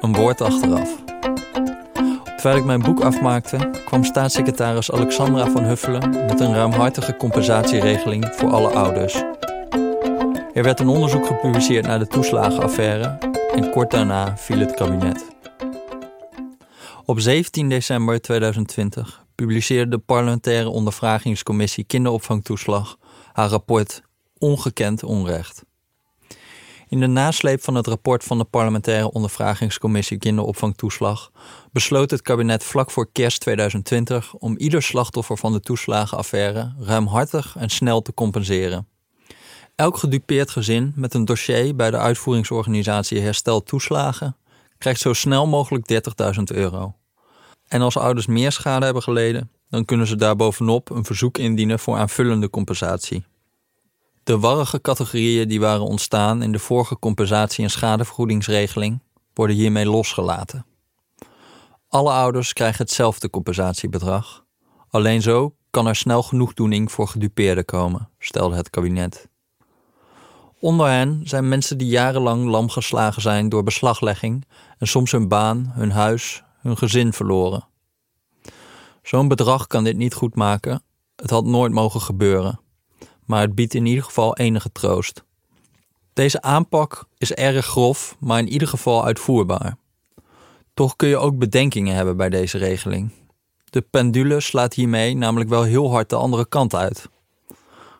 Een woord achteraf. Terwijl ik mijn boek afmaakte, kwam staatssecretaris Alexandra van Huffelen met een ruimhartige compensatieregeling voor alle ouders. Er werd een onderzoek gepubliceerd naar de toeslagenaffaire en kort daarna viel het kabinet. Op 17 december 2020 publiceerde de parlementaire ondervragingscommissie kinderopvangtoeslag haar rapport Ongekend Onrecht. In de nasleep van het rapport van de parlementaire ondervragingscommissie kinderopvangtoeslag besloot het kabinet vlak voor kerst 2020 om ieder slachtoffer van de toeslagenaffaire ruimhartig en snel te compenseren. Elk gedupeerd gezin met een dossier bij de uitvoeringsorganisatie Herstel Toeslagen krijgt zo snel mogelijk 30.000 euro. En als ouders meer schade hebben geleden, dan kunnen ze daarbovenop een verzoek indienen voor aanvullende compensatie. De warrige categorieën die waren ontstaan in de vorige compensatie- en schadevergoedingsregeling worden hiermee losgelaten. Alle ouders krijgen hetzelfde compensatiebedrag. Alleen zo kan er snel genoegdoening voor gedupeerden komen, stelde het kabinet. Onder hen zijn mensen die jarenlang lam geslagen zijn door beslaglegging en soms hun baan, hun huis, hun gezin verloren. Zo'n bedrag kan dit niet goed maken. Het had nooit mogen gebeuren. Maar het biedt in ieder geval enige troost. Deze aanpak is erg grof, maar in ieder geval uitvoerbaar. Toch kun je ook bedenkingen hebben bij deze regeling. De pendule slaat hiermee namelijk wel heel hard de andere kant uit.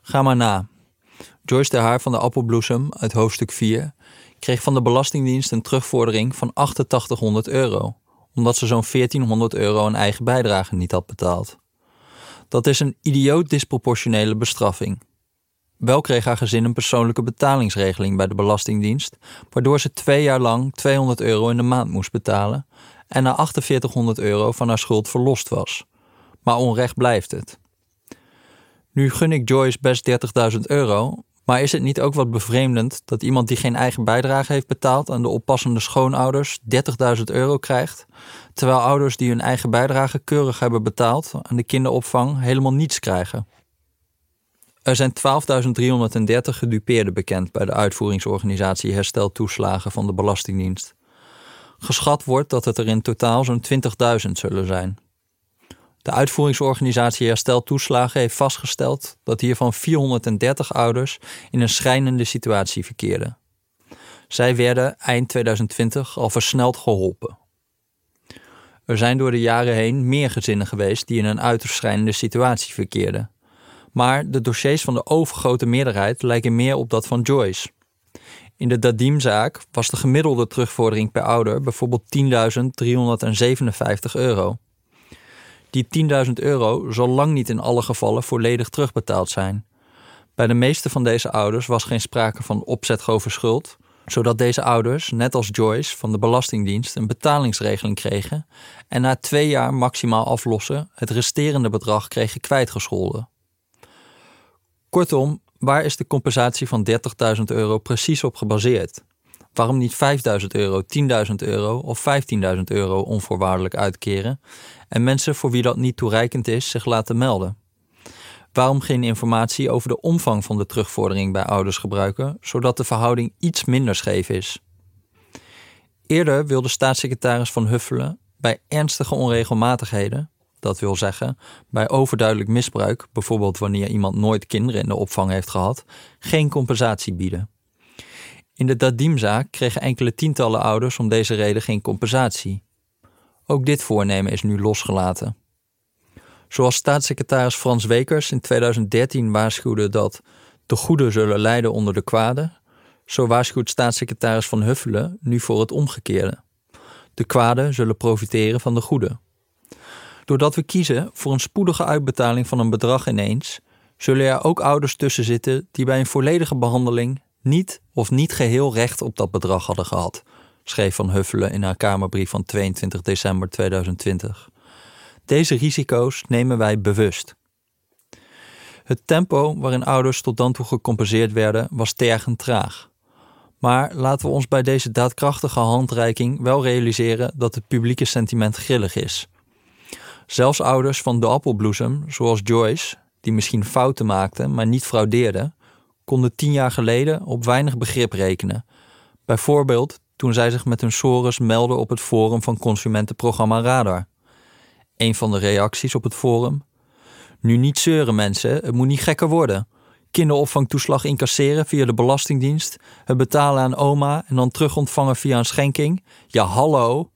Ga maar na. Joyce de Haar van de Appelbloesem uit hoofdstuk 4 kreeg van de Belastingdienst een terugvordering van 8800 euro, omdat ze zo'n 1400 euro een eigen bijdrage niet had betaald. Dat is een idioot disproportionele bestraffing. Wel kreeg haar gezin een persoonlijke betalingsregeling bij de Belastingdienst, waardoor ze twee jaar lang 200 euro in de maand moest betalen en na 4800 euro van haar schuld verlost was. Maar onrecht blijft het. Nu gun ik Joyce best 30.000 euro, maar is het niet ook wat bevreemdend dat iemand die geen eigen bijdrage heeft betaald aan de oppassende schoonouders 30.000 euro krijgt, terwijl ouders die hun eigen bijdrage keurig hebben betaald aan de kinderopvang helemaal niets krijgen? Er zijn 12.330 gedupeerden bekend bij de uitvoeringsorganisatie Herstel Toeslagen van de Belastingdienst. Geschat wordt dat het er in totaal zo'n 20.000 zullen zijn. De uitvoeringsorganisatie Herstel Toeslagen heeft vastgesteld dat hiervan 430 ouders in een schrijnende situatie verkeerden. Zij werden eind 2020 al versneld geholpen. Er zijn door de jaren heen meer gezinnen geweest die in een uiterst schrijnende situatie verkeerden. Maar de dossiers van de overgrote meerderheid lijken meer op dat van Joyce. In de Dadim-zaak was de gemiddelde terugvordering per ouder bijvoorbeeld 10.357 euro. Die 10.000 euro zal lang niet in alle gevallen volledig terugbetaald zijn. Bij de meeste van deze ouders was geen sprake van opzetgrove schuld, zodat deze ouders, net als Joyce van de Belastingdienst, een betalingsregeling kregen en na twee jaar maximaal aflossen het resterende bedrag kregen kwijtgescholden. Kortom, waar is de compensatie van 30.000 euro precies op gebaseerd? Waarom niet 5.000 euro, 10.000 euro of 15.000 euro onvoorwaardelijk uitkeren en mensen voor wie dat niet toereikend is zich laten melden? Waarom geen informatie over de omvang van de terugvordering bij ouders gebruiken, zodat de verhouding iets minder scheef is? Eerder wilde staatssecretaris Van Huffelen bij ernstige onregelmatigheden dat wil zeggen, bij overduidelijk misbruik, bijvoorbeeld wanneer iemand nooit kinderen in de opvang heeft gehad, geen compensatie bieden. In de Dadim-zaak kregen enkele tientallen ouders om deze reden geen compensatie. Ook dit voornemen is nu losgelaten. Zoals staatssecretaris Frans Wekers in 2013 waarschuwde dat de goeden zullen lijden onder de kwade, zo waarschuwt staatssecretaris Van Huffelen nu voor het omgekeerde. De kwade zullen profiteren van de goede. Doordat we kiezen voor een spoedige uitbetaling van een bedrag ineens, zullen er ook ouders tussen zitten die bij een volledige behandeling niet of niet geheel recht op dat bedrag hadden gehad, schreef Van Huffelen in haar Kamerbrief van 22 december 2020. Deze risico's nemen wij bewust. Het tempo waarin ouders tot dan toe gecompenseerd werden was tergend traag. Maar laten we ons bij deze daadkrachtige handreiking wel realiseren dat het publieke sentiment grillig is. Zelfs ouders van de appelbloesem, zoals Joyce, die misschien fouten maakten, maar niet fraudeerden, konden tien jaar geleden op weinig begrip rekenen. Bijvoorbeeld toen zij zich met hun sores melden op het forum van consumentenprogramma Radar. Een van de reacties op het forum. Nu niet zeuren mensen, het moet niet gekker worden. Kinderopvangtoeslag incasseren via de Belastingdienst, het betalen aan oma en dan terug ontvangen via een schenking. Ja, hallo.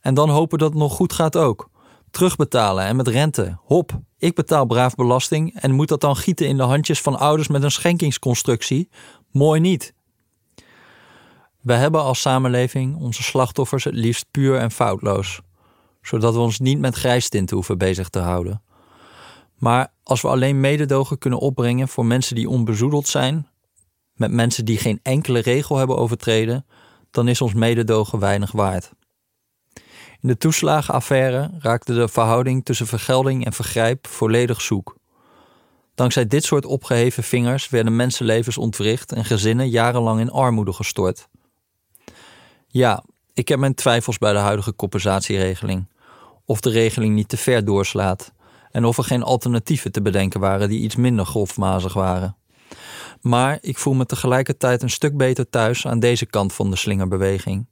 En dan hopen dat het nog goed gaat ook. Terugbetalen en met rente. Hop, ik betaal braaf belasting en moet dat dan gieten in de handjes van ouders met een schenkingsconstructie? Mooi niet. We hebben als samenleving onze slachtoffers het liefst puur en foutloos, zodat we ons niet met grijstinten hoeven bezig te houden. Maar als we alleen mededogen kunnen opbrengen voor mensen die onbezoedeld zijn, met mensen die geen enkele regel hebben overtreden, dan is ons mededogen weinig waard. In de toeslagenaffaire raakte de verhouding tussen vergelding en vergrijp volledig zoek. Dankzij dit soort opgeheven vingers werden mensenlevens ontwricht en gezinnen jarenlang in armoede gestort. Ja, ik heb mijn twijfels bij de huidige compensatieregeling. Of de regeling niet te ver doorslaat en of er geen alternatieven te bedenken waren die iets minder grofmazig waren. Maar ik voel me tegelijkertijd een stuk beter thuis aan deze kant van de slingerbeweging.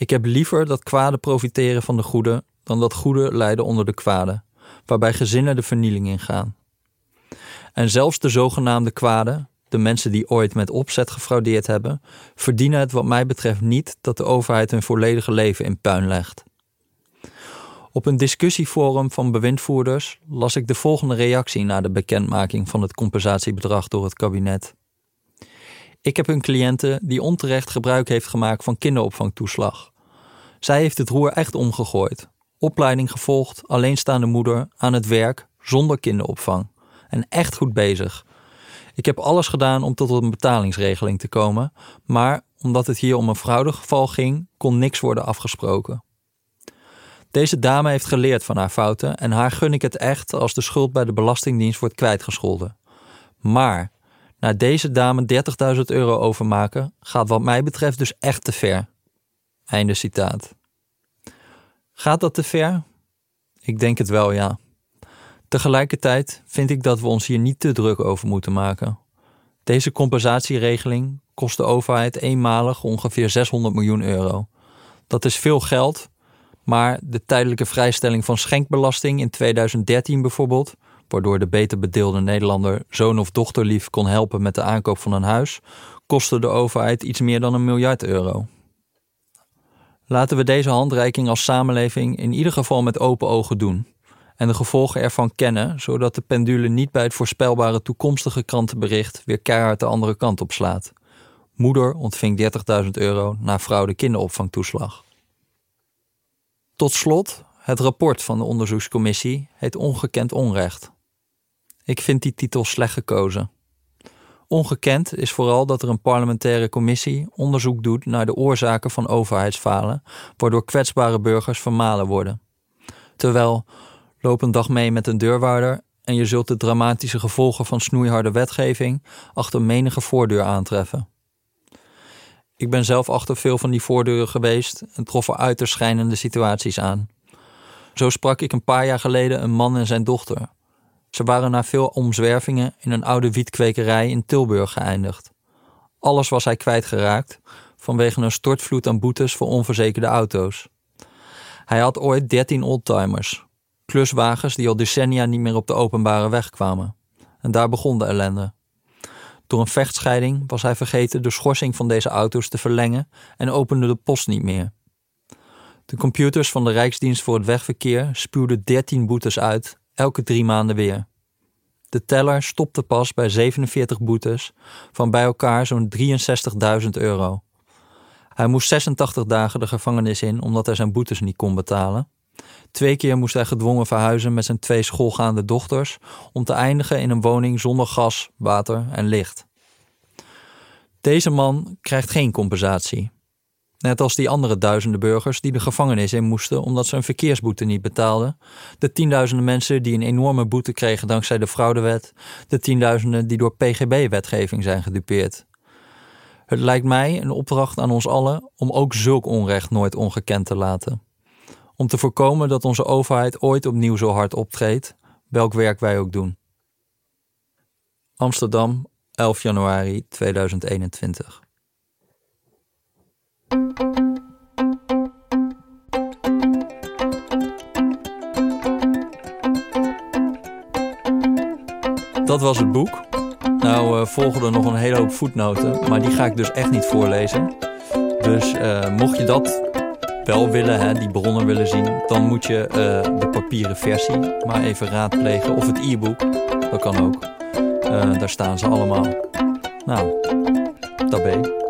Ik heb liever dat kwade profiteren van de goede dan dat goede lijden onder de kwade, waarbij gezinnen de vernieling ingaan. En zelfs de zogenaamde kwade, de mensen die ooit met opzet gefraudeerd hebben, verdienen het wat mij betreft niet dat de overheid hun volledige leven in puin legt. Op een discussieforum van bewindvoerders las ik de volgende reactie na de bekendmaking van het compensatiebedrag door het kabinet. Ik heb een cliënte die onterecht gebruik heeft gemaakt van kinderopvangtoeslag. Zij heeft het roer echt omgegooid. Opleiding gevolgd, alleenstaande moeder, aan het werk, zonder kinderopvang. En echt goed bezig. Ik heb alles gedaan om tot een betalingsregeling te komen, maar omdat het hier om een fraudegeval ging, kon niks worden afgesproken. Deze dame heeft geleerd van haar fouten en haar gun ik het echt als de schuld bij de Belastingdienst wordt kwijtgescholden. Maar naar deze dame 30.000 euro overmaken gaat wat mij betreft dus echt te ver. Einde citaat. Gaat dat te ver? Ik denk het wel, ja. Tegelijkertijd vind ik dat we ons hier niet te druk over moeten maken. Deze compensatieregeling kost de overheid eenmalig ongeveer 600 miljoen euro. Dat is veel geld, maar de tijdelijke vrijstelling van schenkbelasting in 2013 bijvoorbeeld, waardoor de beter bedeelde Nederlander zoon of dochterlief kon helpen met de aankoop van een huis, kostte de overheid iets meer dan een miljard euro. Laten we deze handreiking als samenleving in ieder geval met open ogen doen en de gevolgen ervan kennen, zodat de pendule niet bij het voorspelbare toekomstige krantenbericht weer keihard de andere kant op slaat. Moeder ontving 30.000 euro na fraude kinderopvangtoeslag. Tot slot, het rapport van de onderzoekscommissie heet Ongekend Onrecht. Ik vind die titel slecht gekozen. Ongekend is vooral dat er een parlementaire commissie onderzoek doet naar de oorzaken van overheidsfalen, waardoor kwetsbare burgers vermalen worden. Terwijl loop een dag mee met een deurwaarder en je zult de dramatische gevolgen van snoeiharde wetgeving achter menige voordeur aantreffen. Ik ben zelf achter veel van die voordeuren geweest en trof er uiterst schijnende situaties aan. Zo sprak ik een paar jaar geleden een man en zijn dochter. Ze waren na veel omzwervingen in een oude wietkwekerij in Tilburg geëindigd. Alles was hij kwijtgeraakt vanwege een stortvloed aan boetes voor onverzekerde auto's. Hij had ooit 13 oldtimers, kluswagens die al decennia niet meer op de openbare weg kwamen. En daar begon de ellende. Door een vechtscheiding was hij vergeten de schorsing van deze auto's te verlengen en opende de post niet meer. De computers van de Rijksdienst voor het Wegverkeer spuwden 13 boetes uit, elke drie maanden weer. De teller stopte pas bij 47 boetes van bij elkaar zo'n 63.000 euro. Hij moest 86 dagen de gevangenis in omdat hij zijn boetes niet kon betalen. Twee keer moest hij gedwongen verhuizen met zijn twee schoolgaande dochters om te eindigen in een woning zonder gas, water en licht. Deze man krijgt geen compensatie. Net als die andere duizenden burgers die de gevangenis in moesten omdat ze een verkeersboete niet betaalden, de tienduizenden mensen die een enorme boete kregen dankzij de fraudewet, de tienduizenden die door PGB-wetgeving zijn gedupeerd. Het lijkt mij een opdracht aan ons allen om ook zulk onrecht nooit ongekend te laten om te voorkomen dat onze overheid ooit opnieuw zo hard optreedt, welk werk wij ook doen. Amsterdam, 11 januari 2021. Dat was het boek. Nou uh, volgen er nog een hele hoop voetnoten, maar die ga ik dus echt niet voorlezen. Dus uh, mocht je dat wel willen, hè, die bronnen willen zien, dan moet je uh, de papieren versie maar even raadplegen. Of het e-book, dat kan ook. daar staan ze allemaal. Nou, ben